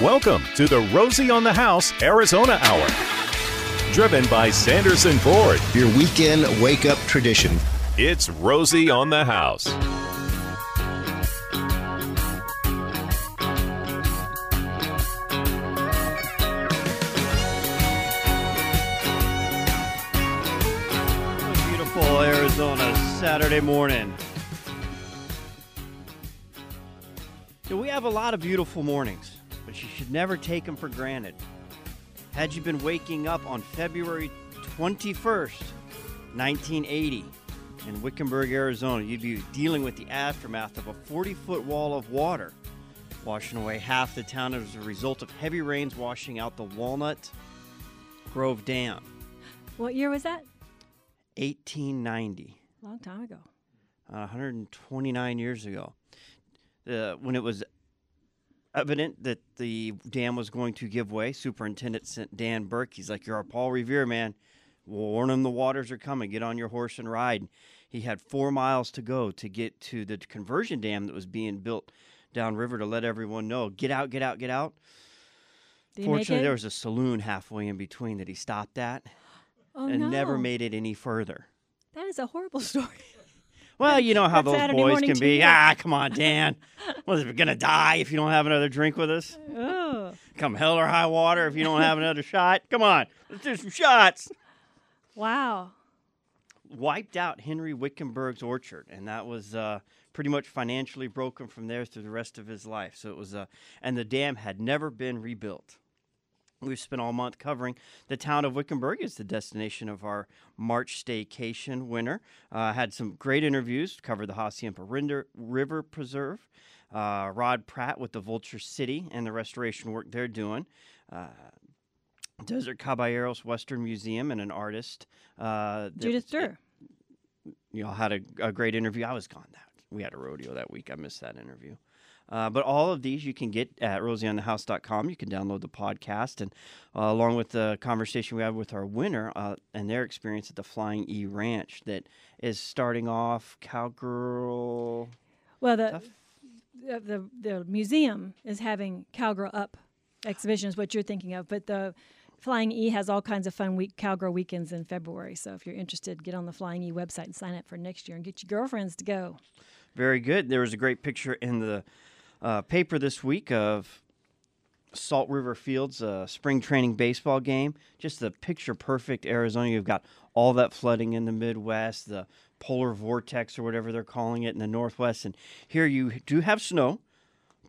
Welcome to the Rosie on the House Arizona Hour. Driven by Sanderson Ford, Your weekend wake up tradition. it's Rosie on the House. Beautiful Arizona Saturday morning. We have a lot of beautiful mornings, but you should never take them for granted. Had you been waking up on February 21st, 1980, in Wickenburg, Arizona, you'd be dealing with the aftermath of a 40 foot wall of water washing away half the town as a result of heavy rains washing out the Walnut Grove Dam. What year was that? 1890. Long time ago. uh, 129 years ago, uh, when it was evident that the dam was going to give way, Superintendent sent Dan Burke. He's like, "You're a Paul Revere man. Warn them the waters are coming. Get on your horse and ride." He had four miles to go to get to the conversion dam that was being built downriver to let everyone know, "Get out, get out, get out." Did Fortunately, there was a saloon halfway in between that he stopped at oh, and no. never made it any further. That is a horrible story. Well, you know how those Saturday boys can be. Ah, come on, Dan. We're gonna die if you don't have another drink with us? oh. Come hell or high water if you don't have another shot. Come on, let's do some shots. Wow. Wiped out Henry Wickenburg's orchard, and that was uh, pretty much financially broken from there through the rest of his life. So it was, uh, and the dam had never been rebuilt. We've spent all month covering the town of Wickenburg as the destination of our March staycation winter. Uh, had some great interviews, covered the Hassayampa River Preserve, uh, Rod Pratt with the Vulture City and the restoration work they're doing. Uh, Desert Caballeros Western Museum and an artist. Uh, Judith was- Durr. you know, had a, a great interview. I was gone that we had a rodeo that week. I missed that interview. Uh, but all of these you can get at rosieonthehouse.com. You can download the podcast and uh, along with the conversation we had with our winner uh, and their experience at the Flying E Ranch that is starting off cowgirl. Well, the, the the the museum is having cowgirl up exhibitions. What you're thinking of, but the Flying E has all kinds of fun week cowgirl weekends in February. So if you're interested, get on the Flying E website and sign up for next year and get your girlfriends to go. Very good. There was a great picture in the uh, paper this week of Salt River Fields uh, spring training baseball game. Just the picture perfect Arizona. You've got all that flooding in the Midwest, the polar vortex or whatever they're calling it in the Northwest, and here you do have snow,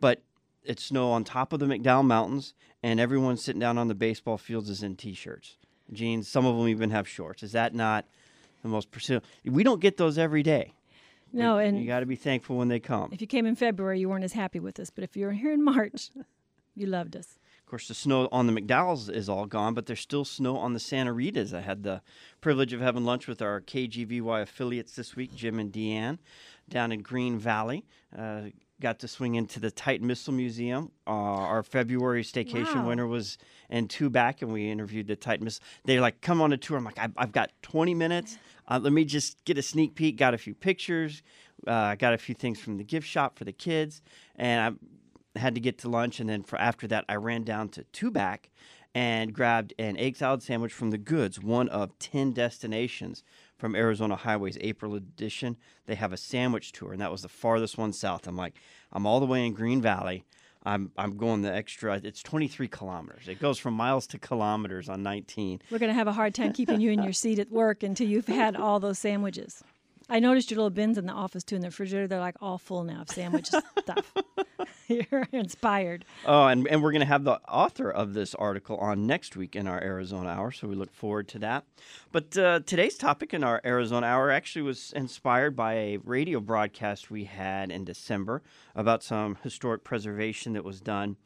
but it's snow on top of the McDowell Mountains, and everyone sitting down on the baseball fields is in t-shirts, jeans. Some of them even have shorts. Is that not the most pursuit? We don't get those every day. No, and you got to be thankful when they come. if you came in February, you weren't as happy with us. But if you're here in March, you loved us. Of course, the snow on the McDowells is all gone, but there's still snow on the Santa Ritas. I had the privilege of having lunch with our KGVY affiliates this week, Jim and Deanne, down in Green Valley. Uh, got to swing into the Titan Missile Museum. Uh, our February staycation Wow. winner was in Tubac, and we interviewed the Titan Missile. They're like, come on a tour. I'm like, I've, I've got 20 minutes. Uh, let me just get a sneak peek. Got a few pictures. Uh, got a few things from the gift shop for the kids. And I had to get to lunch, and then for after that, I ran down to Tubac and grabbed an egg salad sandwich from the Goods, one of ten destinations from Arizona Highways April edition. They have a sandwich tour, and that was the farthest one south. I'm like, I'm all the way in Green Valley. I'm I'm going the extra. It's 23 kilometers. It goes from miles to kilometers on 19. We're going to have a hard time keeping you in your seat at work until you've had all those sandwiches. I noticed your little bins in the office too in the refrigerator. They're like all full now of sandwich stuff. You're inspired. Oh, and, and we're going to have the author of this article on next week in our Arizona Hour, so we look forward to that. But uh, today's topic in our Arizona Hour actually was inspired by a radio broadcast we had in December about some historic preservation that was done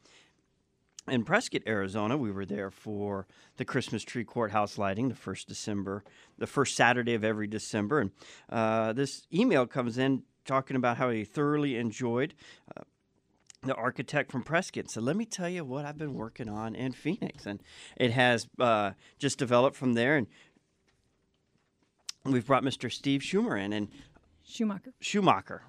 in Prescott, Arizona. We were there for the Christmas tree courthouse lighting, the first December, the first Saturday of every December. And uh, this email comes in talking about how he thoroughly enjoyed uh, the architect from Prescott said, "Let me tell you what I've been working on in Phoenix," and it has uh, just developed from there. And we've brought Mr. Steve Schumer in, and Schumacher. Schumacher.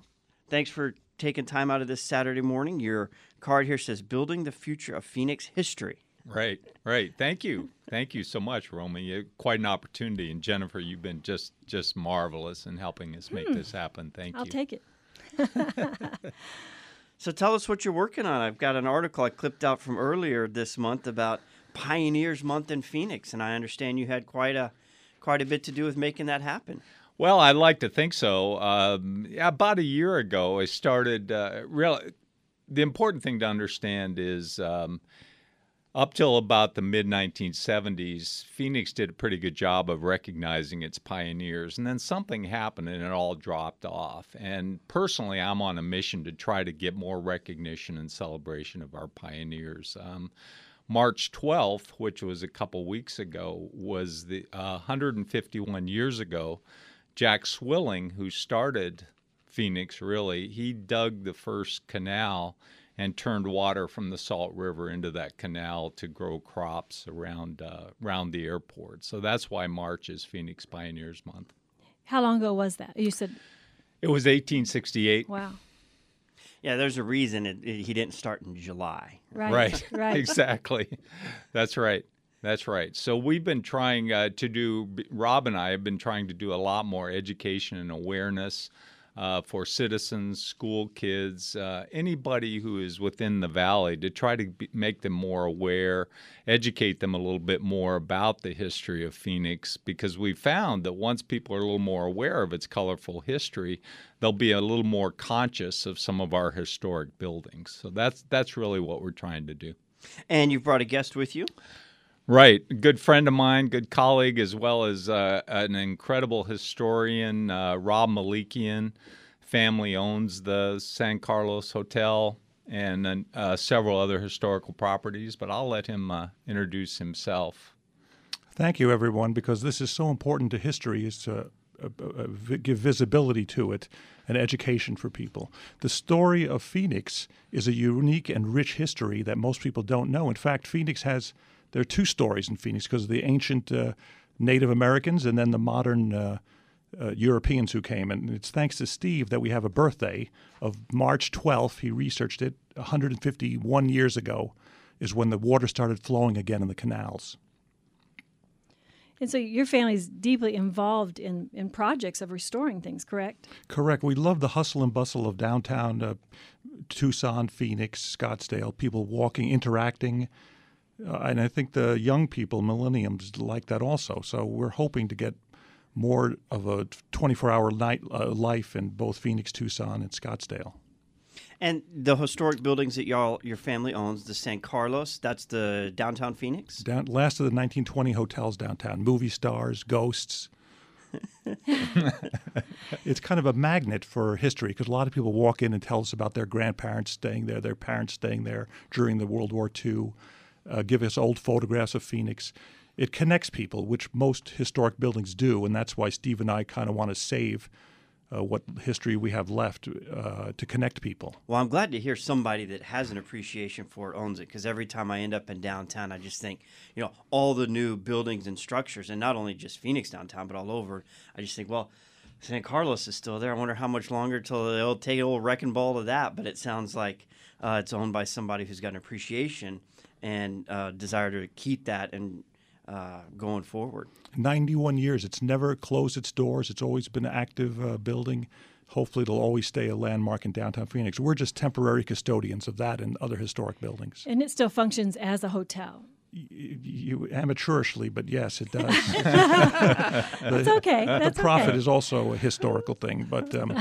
Thanks for taking time out of this Saturday morning. Your card here says "Building the Future of Phoenix History." Right, right. Thank you, thank you so much, Romy. Quite an opportunity, and Jennifer, you've been just just marvelous in helping us make hmm. this happen. Thank you. I'll take it. So tell us what you're working on. I've got an article I clipped out from earlier this month about Pioneers Month in Phoenix, and I understand you had quite a quite a bit to do with making that happen. Well, I'd like to think so. Um, about a year ago, I started. Uh, real, the important thing to understand is um, up till about the mid 1970s, Phoenix did a pretty good job of recognizing its pioneers. And then something happened and it all dropped off. And personally, I'm on a mission to try to get more recognition and celebration of our pioneers. Um, March 12th, which was a couple weeks ago, was the uh, 151 years ago. Jack Swilling, who started Phoenix, really, he dug the first canal and turned water from the Salt River into that canal to grow crops around uh, around the airport. So that's why March is Phoenix Pioneers Month. How long ago was that? You said, It was 1868. wow. Yeah, there's a reason it, it- he didn't start in July. Right. Right. Right. exactly. That's right. That's right. So we've been trying uh, to do. Rob and I have been trying to do a lot more education and awareness uh, for citizens, school kids, uh, anybody who is within the valley to try to be, make them more aware, educate them a little bit more about the history of Phoenix. Because we found that once people are a little more aware of its colorful history, they'll be a little more conscious of some of our historic buildings. So that's that's really what we're trying to do. And you've brought a guest with you. Right. Good friend of mine, good colleague, as well as uh, an incredible historian, uh, Rob Melikian. Family owns the San Carlos Hotel and uh, several other historical properties, but I'll let him uh, introduce himself. Thank you, everyone, because this is so important to history is to uh, give visibility to it and education for people. The story of Phoenix is a unique and rich history that most people don't know. In fact, Phoenix has there are two stories in Phoenix because of the ancient uh, Native Americans and then the modern uh, uh, Europeans who came. And it's thanks to Steve that we have a birthday of March 12th. He researched it 151 years ago, is when the water started flowing again in the canals. And so your family's deeply involved in, in projects of restoring things, correct? Correct. We love the hustle and bustle of downtown uh, Tucson, Phoenix, Scottsdale, people walking, interacting. Uh, and I think the young people, millenniums, like that also. So we're hoping to get more of a 24 hour night uh, life in both Phoenix, Tucson, and Scottsdale. And the historic buildings that y'all your family owns, the San Carlos, that's the downtown Phoenix. Down, last of the 1920 hotels downtown, movie stars, ghosts. it's kind of a magnet for history because a lot of people walk in and tell us about their grandparents staying there, their parents staying there during the World War II, uh, give us old photographs of Phoenix. It connects people, which most historic buildings do, and that's why Steve and I kind of want to save uh, what history we have left uh, to connect people. Well, I'm glad to hear somebody that has an appreciation for it owns it because every time I end up in downtown, I just think, you know, all the new buildings and structures, and not only just Phoenix downtown, but all over. I just think, well, San Carlos is still there. I wonder how much longer till they'll take a little wrecking ball to that. But it sounds like uh, it's owned by somebody who's got an appreciation and uh, desire to keep that and uh, going forward. 91 years. It's never closed its doors. It's always been an active uh, building. Hopefully, it'll always stay a landmark in downtown Phoenix. We're just temporary custodians of that and other historic buildings. And it still functions as a hotel. You, you amateurishly, but yes, it does. That's okay. the That's profit okay. is also a historical thing, but um,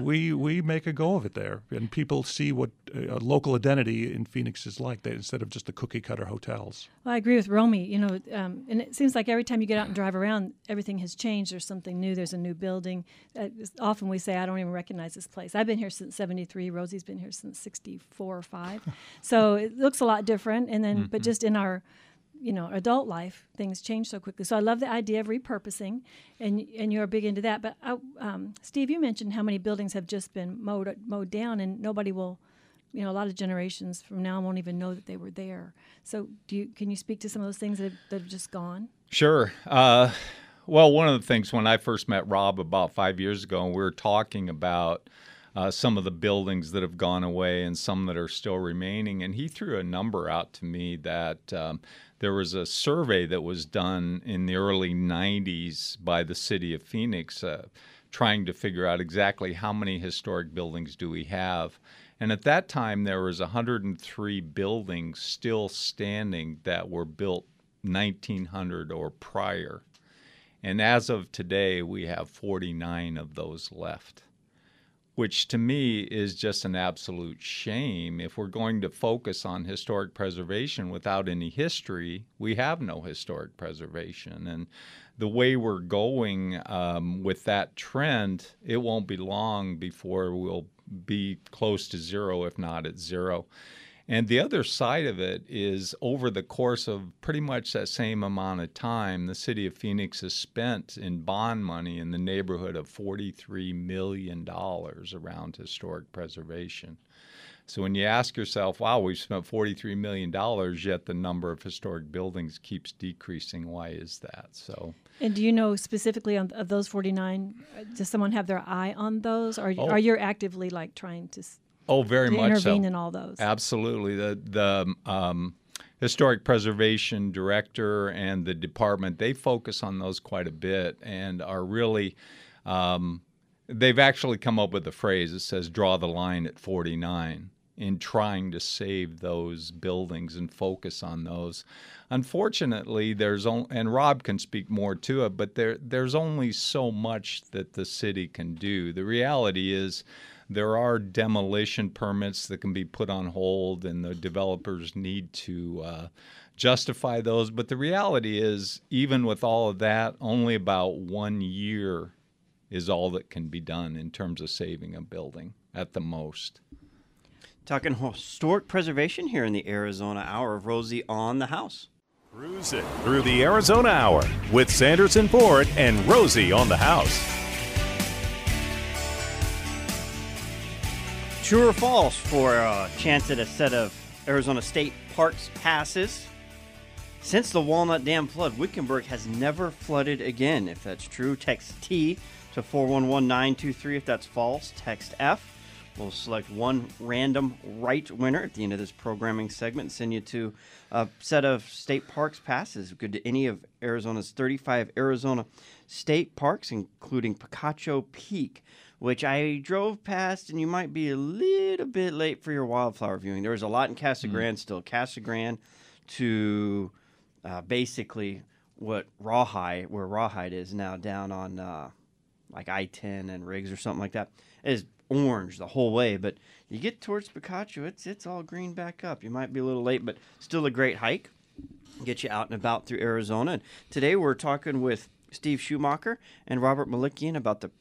we we make a go of it there, and people see what uh, a local identity in Phoenix is like. Instead of just the cookie cutter hotels. Well, I agree with Romy. You know, um, and it seems like every time you get out and drive around, everything has changed. There's something new. There's a new building. Uh, often we say, "I don't even recognize this place." I've been here since '73. Rosie's been here since '64 or five. so it looks a lot different. And then, but just in our you know adult life things change so quickly. So i love the idea of repurposing and and you're big into that. But I, um, steve you mentioned how many buildings have just been mowed mowed down and nobody will you know a lot of generations from now won't even know that they were there. So do you can you speak to some of those things that have, that have just gone? Sure. Uh, well, one of the things when I first met Rob about five years ago, and we were talking about uh, some of the buildings that have gone away and some that are still remaining. And he threw a number out to me that um, there was a survey that was done in the early 90s by the city of Phoenix. Uh, trying to figure out exactly how many historic buildings do we have and at that time there was 103 buildings still standing that were built 1900 or prior and as of today we have 49 of those left which to me is just an absolute shame. If we're going to focus on historic preservation without any history, we have no historic preservation. And the way we're going um, with that trend, it won't be long before we'll be close to zero, if not at zero. And the other side of it is over the course of pretty much that same amount of time, the city of Phoenix has spent in bond money in the neighborhood of $43 million around historic preservation. So when you ask yourself, wow, we've spent $43 million, yet the number of historic buildings keeps decreasing, why is that? So. And do you know specifically on, of those 49, uh, does someone have their eye on those? Or Oh. are you actively like trying to Oh, very much so. in all those. Absolutely. The the um, historic preservation director and the department they focus on those quite a bit and are really. Um, they've actually come up with a phrase that says "draw the line at 49" in trying to save those buildings and focus on those. Unfortunately, there's only, and Rob can speak more to it, but there there's only so much that the city can do. The reality is there are demolition permits that can be put on hold, and the developers need to uh, justify those. But the reality is, even with all of that, only about one year is all that can be done in terms of saving a building at the most. Talking historic preservation here in the Arizona Hour of Rosie on the House. Cruising through the Arizona Hour with Sanderson Ford and Rosie on the House. True or false for uh, a chance at a set of Arizona State Parks passes? Since the Walnut Dam flood, Wickenburg has never flooded again. If that's true, text T to 411923. If that's false, text F. We'll select one random right winner at the end of this programming segment and send you to a set of state parks passes. Good to any of Arizona's 35 Arizona state parks, including Picacho Peak, which I drove past, and you might be a little bit late for your wildflower viewing. There was a lot in Casa Grande still. Casa Grande to uh, basically what Rawhide, where Rawhide is now, down on uh, like I 10 and Riggs or something like that, is orange the whole way, but you get towards Picacho, it's it's all green back up. You might be a little late, but still a great hike. Get you out and about through Arizona. And today we're talking with Steve Schumacher and Robert Melikian about the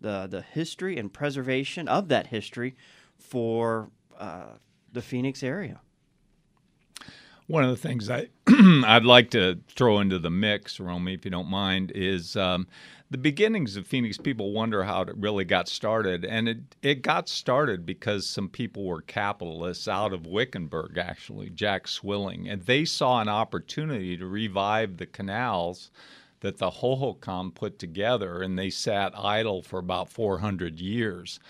the the history and preservation of that history for uh, the Phoenix area. One of the things I I'd like to throw into the mix, Romy, if you don't mind, is um, the beginnings of Phoenix. People wonder how it really got started, and it it got started because some people were capitalists out of Wickenburg, actually, Jack Swilling, and they saw an opportunity to revive the canals that the Hohokam put together, and they sat idle for about 400 years.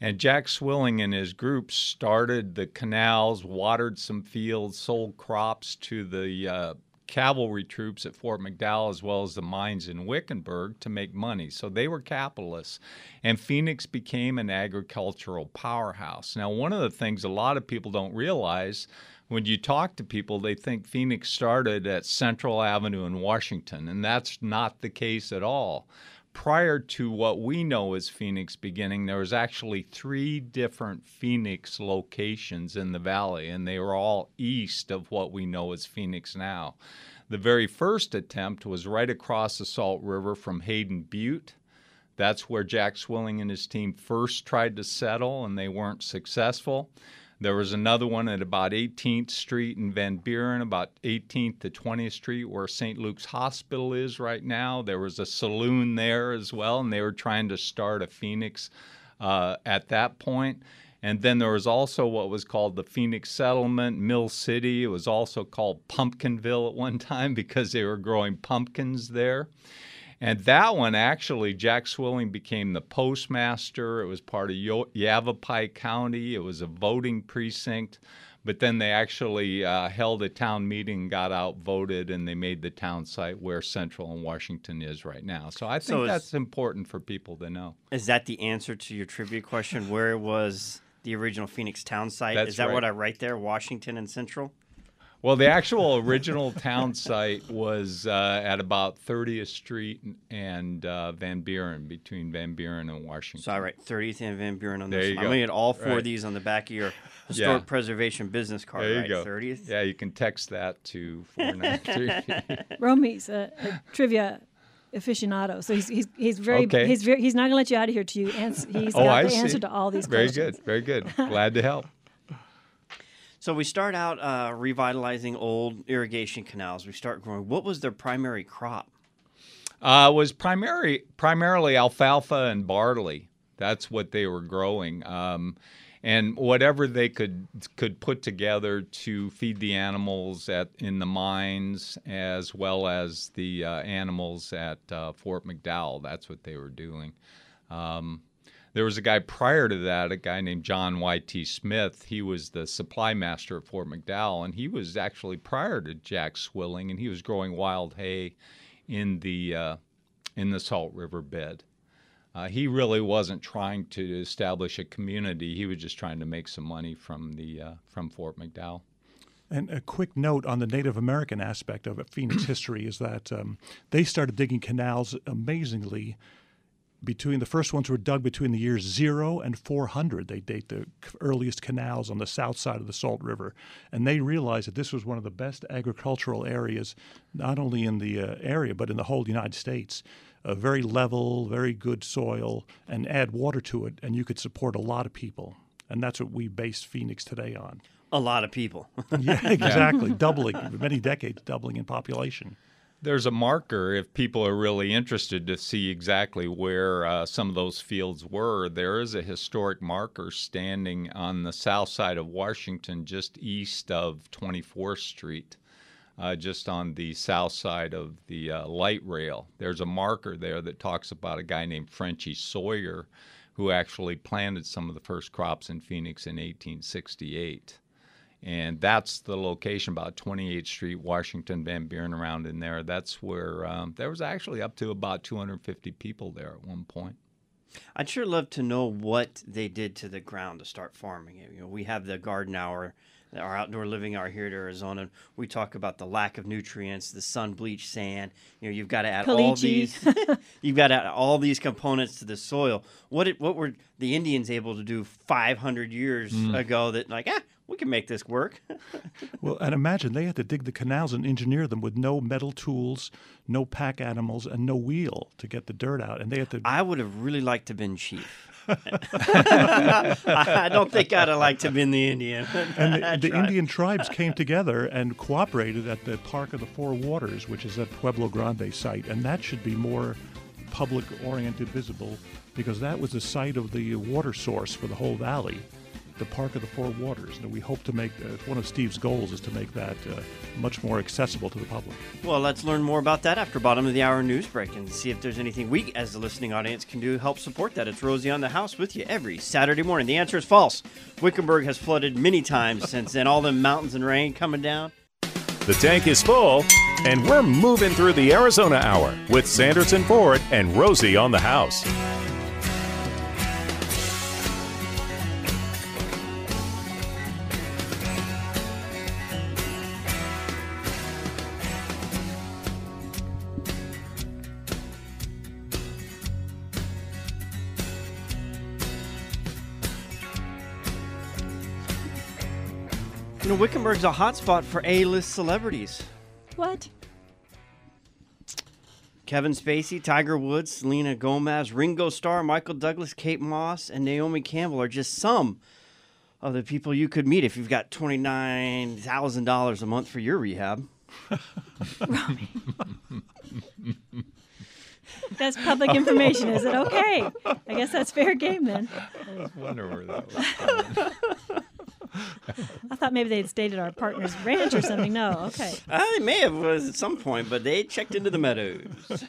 And Jack Swilling and his group started the canals, watered some fields, sold crops to the uh, cavalry troops at Fort McDowell as well as the mines in Wickenburg to make money. So they were capitalists. And Phoenix became an agricultural powerhouse. Now, one of the things a lot of people don't realize when you talk to people, they think Phoenix started at Central Avenue in Washington, and that's not the case at all prior to what we know as Phoenix beginning, there was actually three different Phoenix locations in the valley, and they were all east of what we know as Phoenix now. The very first attempt was right across the Salt River from Hayden Butte. That's where Jack Swilling and his team first tried to settle, and they weren't successful. There was another one at about 18th Street in Van Buren, about 18th to 20th Street, where St. Luke's Hospital is right now. There was a saloon there as well, and they were trying to start a Phoenix uh, at that point. And then there was also what was called the Phoenix Settlement, Mill City. It was also called Pumpkinville at one time because they were growing pumpkins there. And that one actually, Jack Swilling became the postmaster. It was part of Yavapai County. It was a voting precinct. But then they actually uh, held a town meeting, got outvoted, and they made the town site where Central and Washington is right now. So I think So is- that's important for people to know. Is that the answer to your trivia question? Where was the original Phoenix town site? That's is that right. what I write there? Washington and Central? Well, the actual original town site was uh, at about 30th Street and uh, Van Buren, between Van Buren and Washington. So I write 30th and Van Buren on There this. you one. I'm go. going to get all four of these on the back of your historic Yeah. preservation business card, there you right? go. 30th? Yeah, you can text that to 493. Romy's a, a trivia aficionado, so he's he's, he's very Okay. he's very he's not going to let you out of here till you answer. He's Oh, got I the see. answer to all these questions. very questions. good. Very good. Glad to help. So we start out uh, revitalizing old irrigation canals. We start growing. What was their primary crop? Uh, was primary primarily alfalfa and barley. That's what they were growing, um, and whatever they could could put together to feed the animals at in the mines, as well as the uh, animals at uh, Fort McDowell. That's what they were doing. Um, there was a guy prior to that, a guy named John Y.T. Smith. He was the supply master at Fort McDowell, and he was actually prior to Jack Swilling, and he was growing wild hay in the uh, in the Salt River bed. Uh, he really wasn't trying to establish a community. He was just trying to make some money from the uh, from Fort McDowell. And a quick note on the Native American aspect of Phoenix history is that um, they started digging canals amazingly. Between the first ones were dug between the years zero and 400. They date the earliest canals on the south side of the Salt River, and they realized that this was one of the best agricultural areas, not only in the uh, area but in the whole United States. A very level, very good soil, and add water to it, and you could support a lot of people. And that's what we base Phoenix today on. A lot of people. Yeah, exactly. doubling, many decades doubling in population. There's a marker if people are really interested to see exactly where uh, some of those fields were. There is a historic marker standing on the south side of Washington, just east of 24th Street, uh, just on the south side of the uh, light rail. There's a marker there that talks about a guy named Frenchy Sawyer who actually planted some of the first crops in Phoenix in 1868 and that's the location about 28th Street, Washington, Van Buren, around in there. That's where um, there was actually up to about 250 people there at one point. I'd sure love to know what they did to the ground to start farming it. You know, we have the garden hour, our outdoor living hour here at Arizona. We talk about the lack of nutrients, the sun bleached sand. You know, you've got to add all these. you've got to add all these components to the soil. What it, what were the Indians able to do 500 years ago that like ah we can make this work? Well, and imagine they had to dig the canals and engineer them with no metal tools, no pack animals, and no wheel to get the dirt out. And they had to. I would have really liked to have been chief. I don't think I'd have liked to have been the Indian. and the, the. Indian tribes came together and cooperated at the Park of the Four Waters, which is at Pueblo Grande site, and that should be more public-oriented, visible, because that was the site of the water source for the whole valley, the Park of the Four Waters. And we hope to make uh, one of Steve's goals is to make that uh, much more accessible to the public. Well, let's learn more about that after bottom of the hour news break and see if there's anything we, as the listening audience, can do to help support that. It's Rosie on the House with you every Saturday morning. The answer is false. Wickenburg has flooded many times since then. All the mountains and rain coming down. The tank is full, and we're moving through the Arizona Hour with Sanderson Ford and Rosie on the house. You know, Wickenburg's a hotspot for A-list celebrities. What? Kevin Spacey, Tiger Woods, Selena Gomez, Ringo Starr, Michael Douglas, Kate Moss, and Naomi Campbell are just some of the people you could meet if you've got $29,000 a month for your rehab. That's public information, is it? Okay. I guess that's fair game then. I wonder where that was going. I thought maybe they'd stayed at our partner's ranch or something. No, okay. Uh, they may have was at some point, but they checked into the meadows.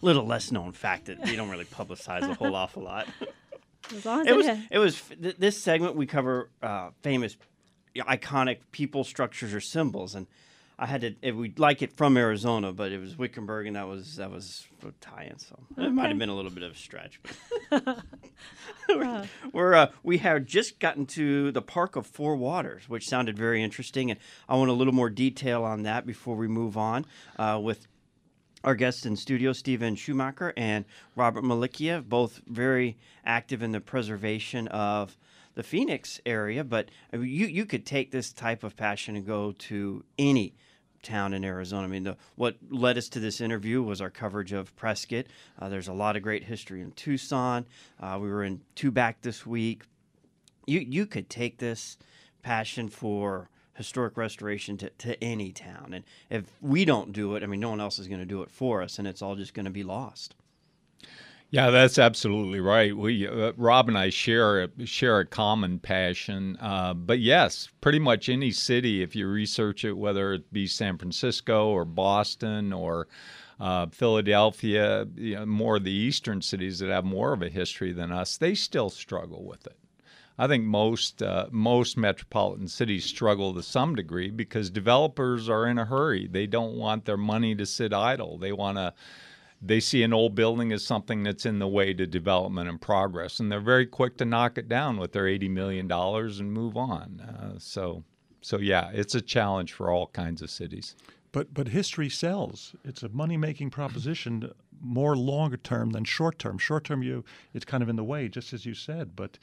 little less known fact that we don't really publicize a whole awful lot. As long as It it was has- it was th- this segment we cover uh, famous, iconic people, structures, or symbols, and I had to if we'd like it from Arizona, but it was Wickenburg, and that was that was tie-in, so it might have been a little bit of a stretch. We're, we're uh, we have just gotten to the Park of Four Waters, which sounded very interesting, and I want a little more detail on that before we move on uh, with our guests in studio, Stephen Schumacher and Robert Melikian, both very active in the preservation of the Phoenix area. But I mean, you you could take this type of passion and go to any town in Arizona. I mean, the, what led us to this interview was our coverage of Prescott. Uh, there's a lot of great history in Tucson. Uh, we were in Tubac this week. You you could take this passion for historic restoration to, to any town. And if we don't do it, I mean, no one else is going to do it for us, and it's all just going to be lost. Yeah, that's absolutely right. We uh, Rob and I share a, share a common passion. Uh, but yes, pretty much any city, if you research it, whether it be San Francisco or Boston or uh, Philadelphia, you know, more of the eastern cities that have more of a history than us, they still struggle with it. I think most uh, most metropolitan cities struggle to some degree because developers are in a hurry. They don't want their money to sit idle. They want to they see an old building as something that's in the way to development and progress, and they're very quick to knock it down with their eighty million dollars and move on. Uh, so, so yeah, it's a challenge for all kinds of cities. But but history sells. It's a money making proposition more longer term than short term. Short term, you it's kind of in the way, just as you said. But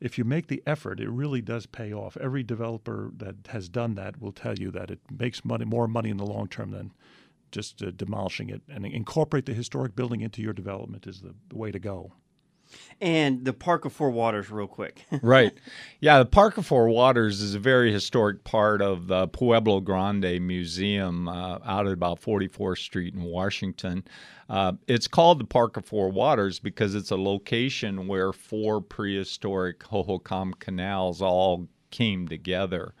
if you make the effort, it really does pay off. Every developer that has done that will tell you that it makes money more money in the long term than just uh, demolishing it. And incorporate the historic building into your development is the, the way to go. And the Park of Four Waters, real quick. right. Yeah, the Park of Four Waters is a very historic part of the Pueblo Grande Museum uh, out at about 44th Street in Washington. Uh, it's called the Park of Four Waters because it's a location where four prehistoric Hohokam canals all came together.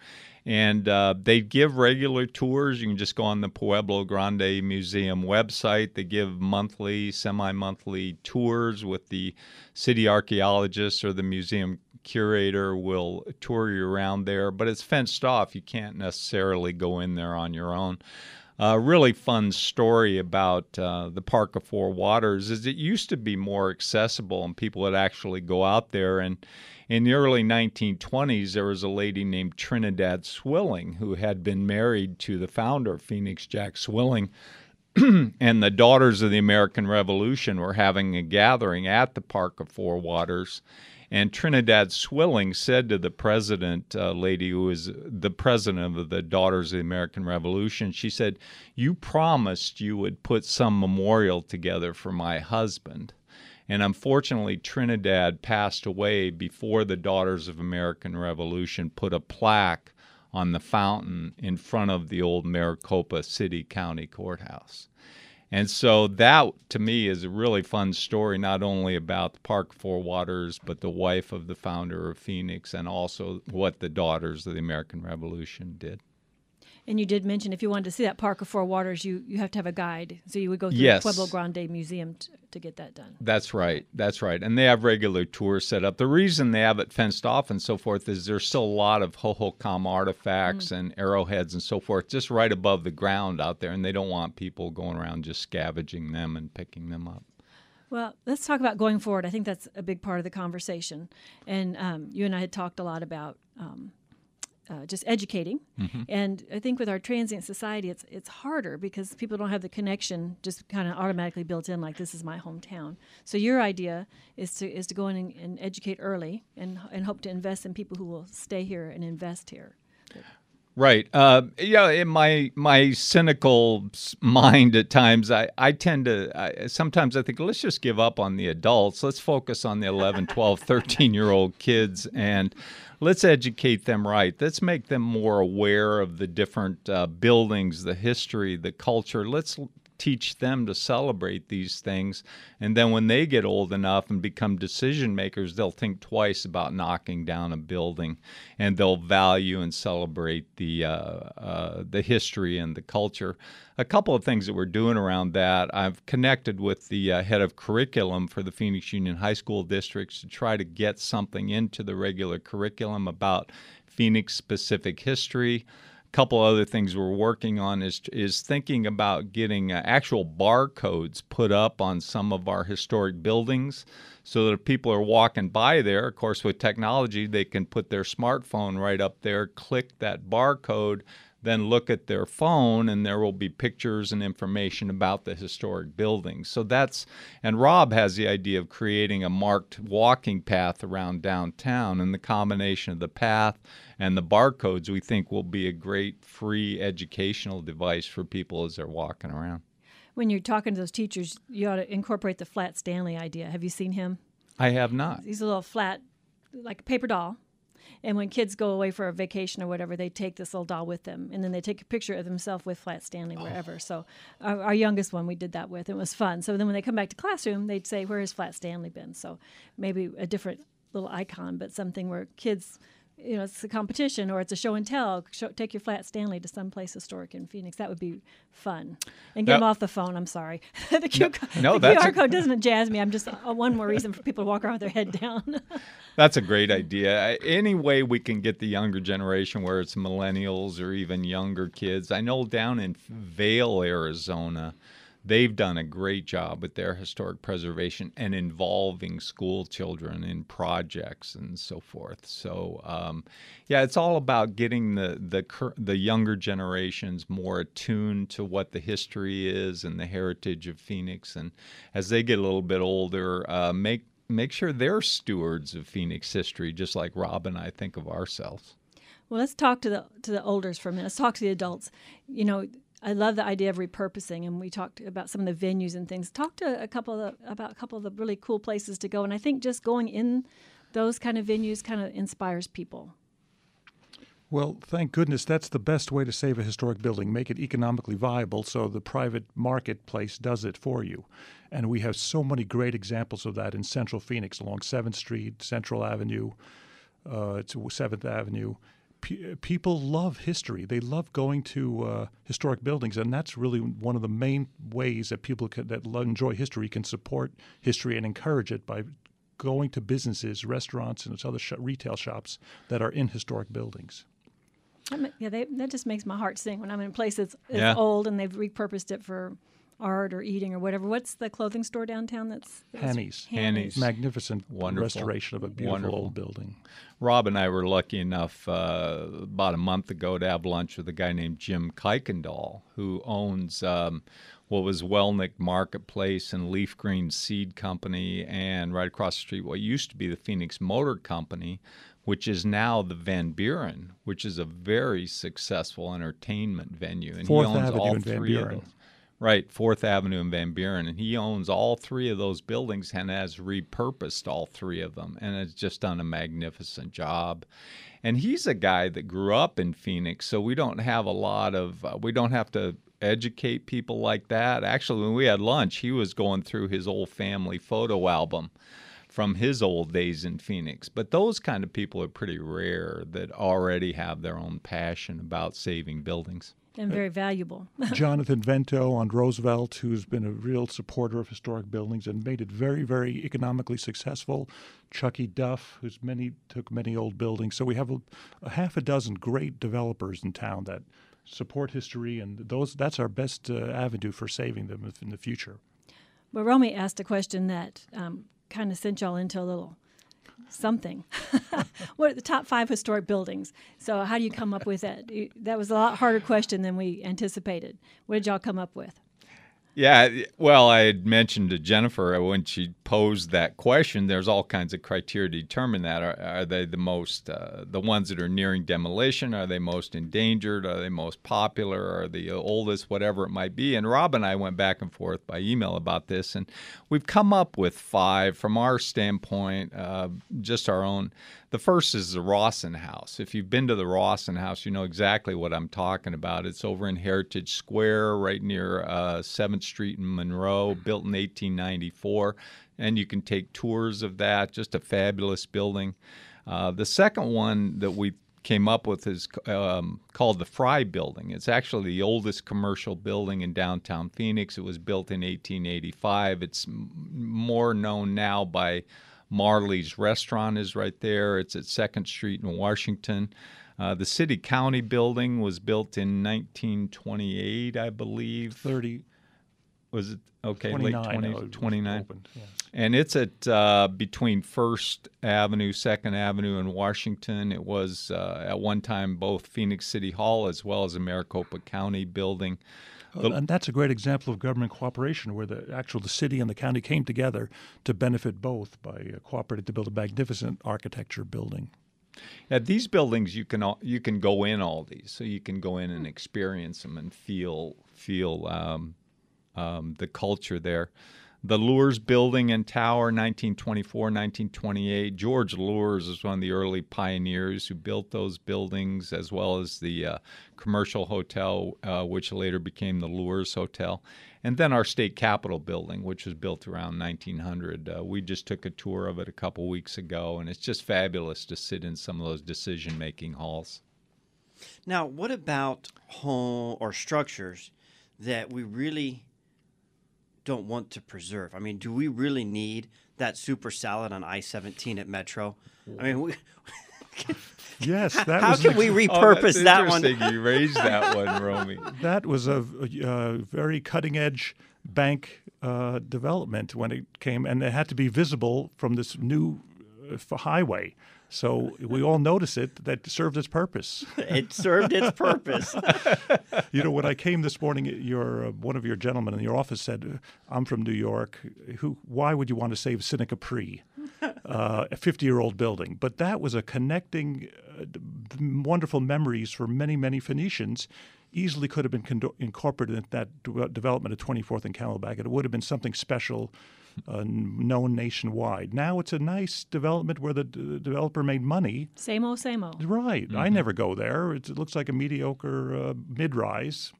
And uh, they give regular tours. You can just go on the Pueblo Grande Museum website. They give monthly, semi monthly tours with the city archaeologists or the museum curator will tour you around there, but it's fenced off. You can't necessarily go in there on your own. A really fun story about uh, the Park of Four Waters is it used to be more accessible and people would actually go out there. And in the early 1920s, there was a lady named Trinidad Swilling who had been married to the founder Phoenix, Jack Swilling. and the Daughters of the American Revolution were having a gathering at the Park of Four Waters. And Trinidad Swilling said to the president, uh, lady who was the president of the Daughters of the American Revolution, she said, You promised you would put some memorial together for my husband. And unfortunately, Trinidad passed away before the Daughters of American Revolution put a plaque on the fountain in front of the old Maricopa City County Courthouse. And so that to me is a really fun story, not only about Park Four Waters, but the wife of the founder of Phoenix and also what the daughters of the American Revolution did. And you did mention if you wanted to see that Park of Four Waters, you, you have to have a guide. So you would go through Yes. the Pueblo Grande Museum t- to get that done. That's right. That's right. And they have regular tours set up. The reason they have it fenced off and so forth is there's still a lot of Hohokam artifacts and arrowheads and so forth just right above the ground out there, and they don't want people going around just scavenging them and picking them up. Well, let's talk about going forward. I think that's a big part of the conversation. And um, you and I had talked a lot about um, uh, just educating. And I think with our transient society, it's it's harder because people don't have the connection just kind of automatically built in, like this is my hometown. So your idea is to is to go in and, and educate early and and hope to invest in people who will stay here and invest here. Right. Uh, yeah. In my my cynical mind, at times, I, I tend to. I, sometimes I think let's just give up on the adults. Let's focus on the 11, 12, 13 year old kids and let's educate them right. Let's make them more aware of the different uh, buildings, the history, the culture. Let's teach them to celebrate these things. And then when they get old enough and become decision makers, they'll think twice about knocking down a building, and they'll value and celebrate the uh, uh, the history and the culture. A couple of things that we're doing around that. I've connected with the uh, head of curriculum for the Phoenix Union High School districts to try to get something into the regular curriculum about Phoenix specific history couple other things we're working on is is thinking about getting uh, actual barcodes put up on some of our historic buildings so that if people are walking by there of course with technology they can put their smartphone right up there click that barcode then look at their phone and there will be pictures and information about the historic buildings. So that's, and Rob has the idea of creating a marked walking path around downtown, and the combination of the path and the barcodes we think will be a great free educational device for people as they're walking around. When you're talking to those teachers, you ought to incorporate the flat Stanley idea. Have you seen him? I have not. He's a little flat, like a paper doll and when kids go away for a vacation or whatever, they take this little doll with them, and then they take a picture of themselves with Flat Stanley oh. wherever. Oh. So, our, our, youngest one we did that with. It was fun. So then when they come back to classroom, they'd say, "Where has Flat Stanley been?" So maybe a different little icon, but something where kids you know, it's a competition or it's a show and tell. Show, take your flat Stanley to some place historic in Phoenix. That would be fun. And get them off the phone. I'm sorry. the, Q, no, the QR code doesn't jazz me. I'm just uh, one more reason for people to walk around with their head down. that's a great idea. Any way we can get the younger generation, where it's millennials or even younger kids. I know down in Vail, Arizona they've done a great job with their historic preservation and involving school children in projects and so forth. So, um, yeah, it's all about getting the, the the younger generations more attuned to what the history is and the heritage of Phoenix, and as they get a little bit older, uh, make make sure they're stewards of Phoenix history, just like Rob and I think of ourselves. Well, let's talk to the to the elders for a minute. Let's talk to the adults. You know, I love the idea of repurposing, and we talked about some of the venues and things. Talk to a couple of about a couple of the really cool places to go, and I think just going in those kind of venues kind of inspires people. Well, thank goodness that's the best way to save a historic building. Make it economically viable so the private marketplace does it for you. And we have so many great examples of that in central Phoenix along 7th Street, Central Avenue, uh, 7th Avenue people love history. They love going to uh, historic buildings, and that's really one of the main ways that people can, that enjoy history can support history and encourage it by going to businesses, restaurants, and other sh- retail shops that are in historic buildings. yeah, they, that just makes my heart sing when I'm in a place that's, that's yeah. old and they've repurposed it for art or eating or whatever. What's the clothing store downtown that's, that's Hanny's. Hanny's. Magnificent Wonderful. restoration of a beautiful Wonderful. old building. Rob and I were lucky enough uh, about a month ago to have lunch with a guy named Jim Kuykendall, who owns um, what was Welnick Marketplace and Leaf Green Seed Company, and right across the street, what used to be the Phoenix Motor Company, which is now the Van Buren, which is a very successful entertainment venue. And Fourth he owns Avenue all three Van Buren. of those. Right, Fourth Avenue and Van Buren, and he owns all three of those buildings and has repurposed all three of them, and has just done a magnificent job. And he's a guy that grew up in Phoenix, so we don't have a lot of uh, we don't have to educate people like that. Actually, when we had lunch, he was going through his old family photo album from his old days in Phoenix. But those kind of people are pretty rare that already have their own passion about saving buildings and very valuable. Jonathan Vento on Roosevelt, who's been a real supporter of historic buildings and made it very, very economically successful. Chucky Duff, who's many took many old buildings. So we have a, a half a dozen great developers in town that support history, and those that's our best uh, avenue for saving them in the future. Well, Romy asked a question that um, kind of sent y'all into a little something. what are the top five historic buildings? So how do you come up with that? That was a lot harder question than we anticipated. What did y'all come up with? Yeah, well, I had mentioned to Jennifer when she posed that question. There's all kinds of criteria to determine that. Are, are they the most, uh, the ones that are nearing demolition? Are they most endangered? Are they most popular? Are the oldest? Whatever it might be. And Rob and I went back and forth by email about this, and we've come up with five from our standpoint, uh, just our own. The first is the Rosson House. If you've been to the Rosson House, you know exactly what I'm talking about. It's over in Heritage Square, right near uh, 7th Street in Monroe, built in 1894. And you can take tours of that. Just a fabulous building. Uh, the second one that we came up with is um, called the Fry Building. It's actually the oldest commercial building in downtown Phoenix. It was built in 1885. It's m- more known now by Majerle's Restaurant is right there. It's at Second Street in Washington. Uh, the City County building was built in 1928, I believe. 30, Was it okay? 29. late 20, uh, 29. opened, yes. And it's at uh, between First Avenue, Second Avenue, and Washington. It was uh, at one time both Phoenix City Hall as well as a Maricopa County building. Uh, and that's a great example of government cooperation, where the actual the city and the county came together to benefit both by uh, cooperating to build a magnificent architecture building. At these buildings, you can all, you can go in all these, so you can go in and experience them and feel feel um, um, the culture there. The Luhrs Building and Tower, 1924, 1928. George Luhrs is one of the early pioneers who built those buildings, as well as the uh, commercial hotel, uh, which later became the Luhrs Hotel. And then our state capitol building, which was built around 1900. Uh, we just took a tour of it a couple weeks ago, and it's just fabulous to sit in some of those decision making halls. Now, what about home or structures that we really don't want to preserve? I mean, do we really need that super salad on I 17 at Metro? I mean, we, Yes, that how was can an we repurpose oh, that's that one? interesting. You raised that one, Romy. that was a, uh very cutting edge bank uh, development when it came, and it had to be visible from this new uh, highway. So we all notice it. That served its purpose. It served its purpose. You know, when I came this morning, your uh, one of your gentlemen in your office said, "I'm from New York. Who? Why would you want to save Cine Capri, uh, a 50-year-old building?" But that was a connecting, uh, wonderful memories for many, many Phoenicians. Easily could have been condo- incorporated in that de- development of 24th and Camelback. and It would have been something special, uh, known nationwide. Now it's a nice development where the d- developer made money Same old, same old. Right. I never go there. It, it looks like a mediocre uh, mid-rise.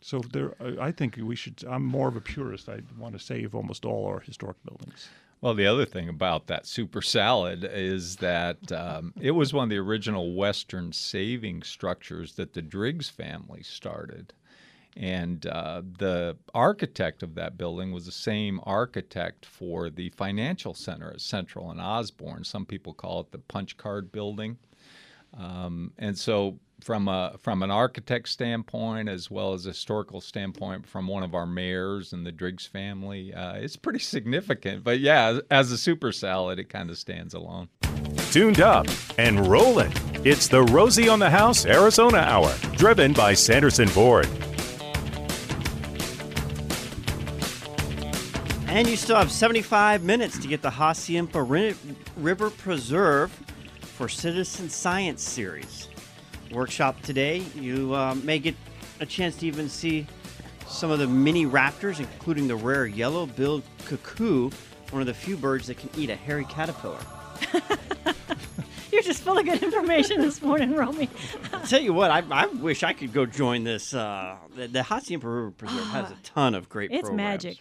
So there, I I think we should. I'm more of a purist. I want to save almost all our historic buildings. Well, the other thing about that super salad is that um, it was one of the original Western saving structures that the Driggs family started. And uh, the architect of that building was the same architect for the financial center at Central and Osborne. Some people call it the punch card building. Um, and so, from a from an architect standpoint, as well as a historical standpoint, from one of our mayors and the Driggs family, uh, it's pretty significant. But yeah, as a super salad, it kind of stands alone. Tuned up and rolling. It's the Rosie on the House Arizona Hour, driven by Sanderson Ford. And you still have 75 minutes to get the Hassayampa River Preserve for Citizen Science Series. Workshop today, you uh, may get a chance to even see some of the mini raptors, including the rare yellow-billed cuckoo, one of the few birds that can eat a hairy caterpillar. You're just full of good information this morning, Romy. I'll tell you what, I, I wish I could go join this. Uh, the, the Hassayampa River Preserve has a ton of great It's programs. magic.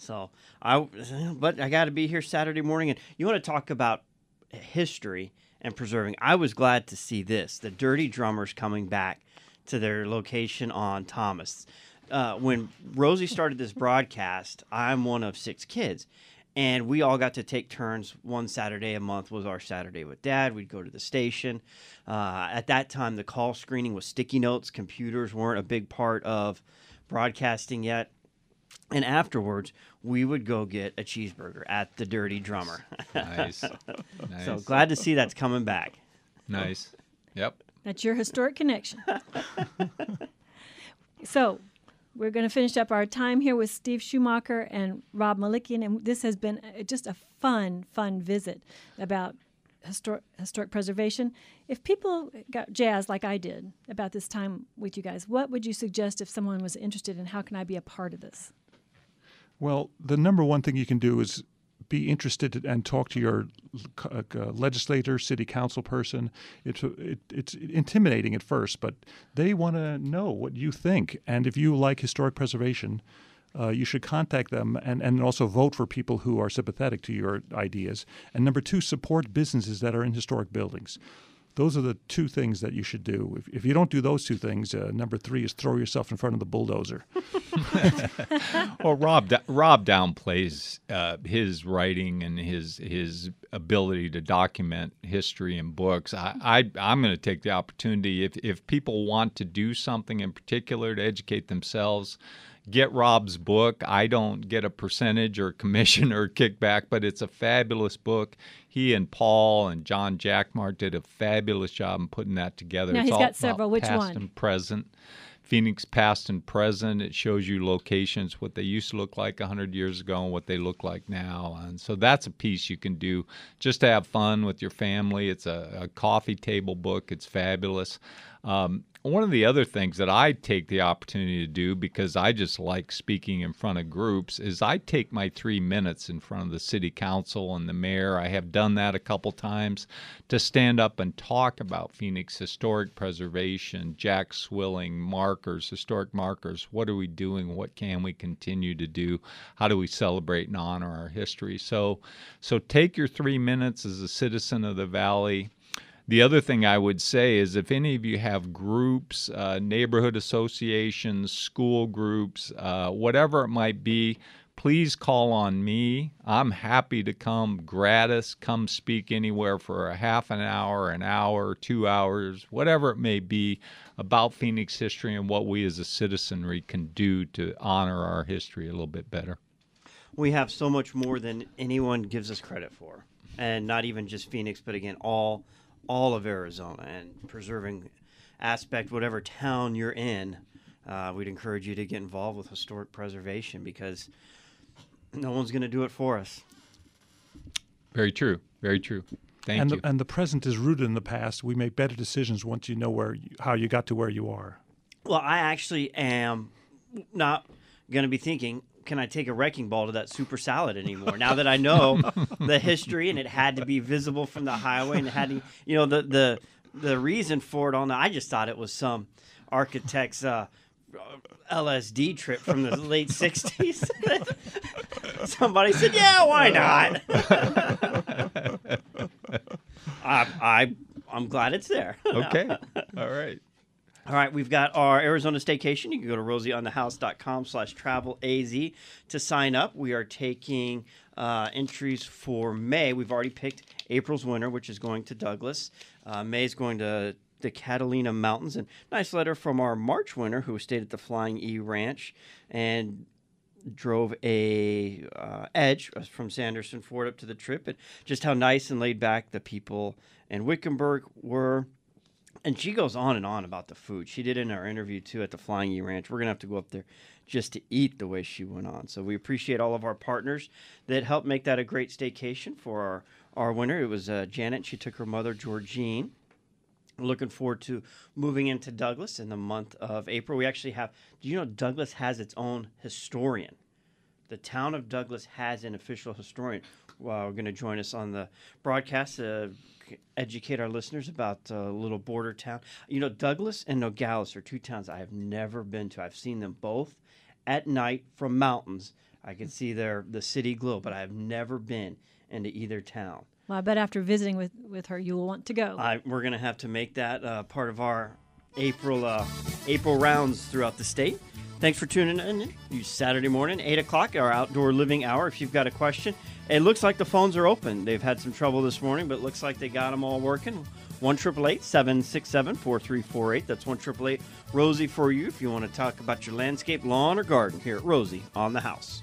So I, but I got to be here Saturday morning, and you want to talk about history and preserving. I was glad to see this: the Dirty Drummers coming back to their location on Thomas. Uh, when Rosie started this broadcast, I'm one of six kids, and we all got to take turns. One Saturday a month was our Saturday with Dad. We'd go to the station. Uh, at that time, the call screening was sticky notes. Computers weren't a big part of broadcasting yet. And afterwards, we would go get a cheeseburger at the Dirty Drummer. Nice, nice, so glad to see that's coming back. nice. Yep. That's your historic connection. so, we're going to finish up our time here with Steve Schumacher and Rob Melikian, and this has been uh, just a fun, fun visit about historic, historic preservation. If people got jazzed like I did about this time with you guys, what would you suggest if someone was interested in how can I be a part of this? Well, the number one thing you can do is be interested and talk to your uh, legislator, city council person. It's it, it's intimidating at first, but they want to know what you think. And if you like historic preservation, uh, you should contact them and, and also vote for people who are sympathetic to your ideas. And number two, support businesses that are in historic buildings. Those are the two things that you should do. If, if you don't do those two things, uh, number three is throw yourself in front of the bulldozer. well, Rob Rob downplays uh, his writing and his his ability to document history in books. I, I I'm going to take the opportunity if if people want to do something in particular to educate themselves get Rob's book. I don't get a percentage or commission or kickback, but it's a fabulous book. He and Paul and John Jackmart did a fabulous job in putting that together. Now it's he's got several. Which past one? and present. Phoenix past and present. It shows you locations, what they used to look like 100 years ago and what they look like now. And so that's a piece you can do just to have fun with your family. It's a, a coffee table book, it's fabulous. Um, one of the other things that I take the opportunity to do because I just like speaking in front of groups is I take my three minutes in front of the city council and the mayor. I have done that a couple times to stand up and talk about Phoenix historic preservation, Jack Swilling, markers, historic markers. What are we doing? What can we continue to do? How do we celebrate and honor our history? So, so take your three minutes as a citizen of the valley the other thing I would say is if any of you have groups, uh, neighborhood associations, school groups, uh, whatever it might be, please call on me. I'm happy to come gratis, come speak anywhere for a half an hour, an hour, two hours, whatever it may be about Phoenix history and what we as a citizenry can do to honor our history a little bit better. We have so much more than anyone gives us credit for. And not even just Phoenix, but again, all all of Arizona and preserving aspect, whatever town you're in, uh, we'd encourage you to get involved with historic preservation because no one's going to do it for us. Very true. Very true. Thank and you. The, and the present is rooted in the past. We make better decisions once you know where you, how you got to where you are. Well, I actually am not going to be thinking can I take a wrecking ball to that super salad anymore? now that I know the history and it had to be visible from the highway and it had to, you know, the the the reason for it all. Now I just thought it was some architect's uh, LSD trip from the late '60s. Somebody said, "Yeah, why not?" I, I I'm glad it's there. okay. All right. All right, we've got our Arizona staycation. You can go to rosieonthehouse.com slash travel az to sign up. We are taking uh, entries for May. We've already picked April's winner, which is going to Douglas. Uh, May is going to the Catalina Mountains. And nice letter from our March winner who stayed at the Flying E Ranch and drove a uh, Edge from Sanderson Ford up to the trip, and just how nice and laid back the people in Wickenburg were and she goes on and on about the food. She did in our interview too at the Flying E Ranch. We're gonna have to go up there just to eat the way she went on. So we appreciate all of our partners that helped make that a great staycation for our our winner. It was uh, Janet. She took her mother Georgine. looking forward to moving into Douglas in the month of April. We actually have. Do you know Douglas has its own historian? The town of Douglas has an official historian. Well, we're going to join us on the broadcast. to educate our listeners about a uh, little border town. You know, Douglas and Nogales are two towns I have never been to. I've seen them both at night from mountains. I can see their the city glow, but I have never been into either town. Well, I bet after visiting with, with her, you will want to go. I, we're going to have to make that uh, part of our April uh, April rounds throughout the state. Thanks for tuning in. You Saturday morning, 8 o'clock, our outdoor living hour. If you've got a question, it looks like the phones are open. They've had some trouble this morning, but it looks like they got them all working. 1 767 4348. That's 1 Rosie for you if you want to talk about your landscape, lawn, or garden here at Rosie on the house.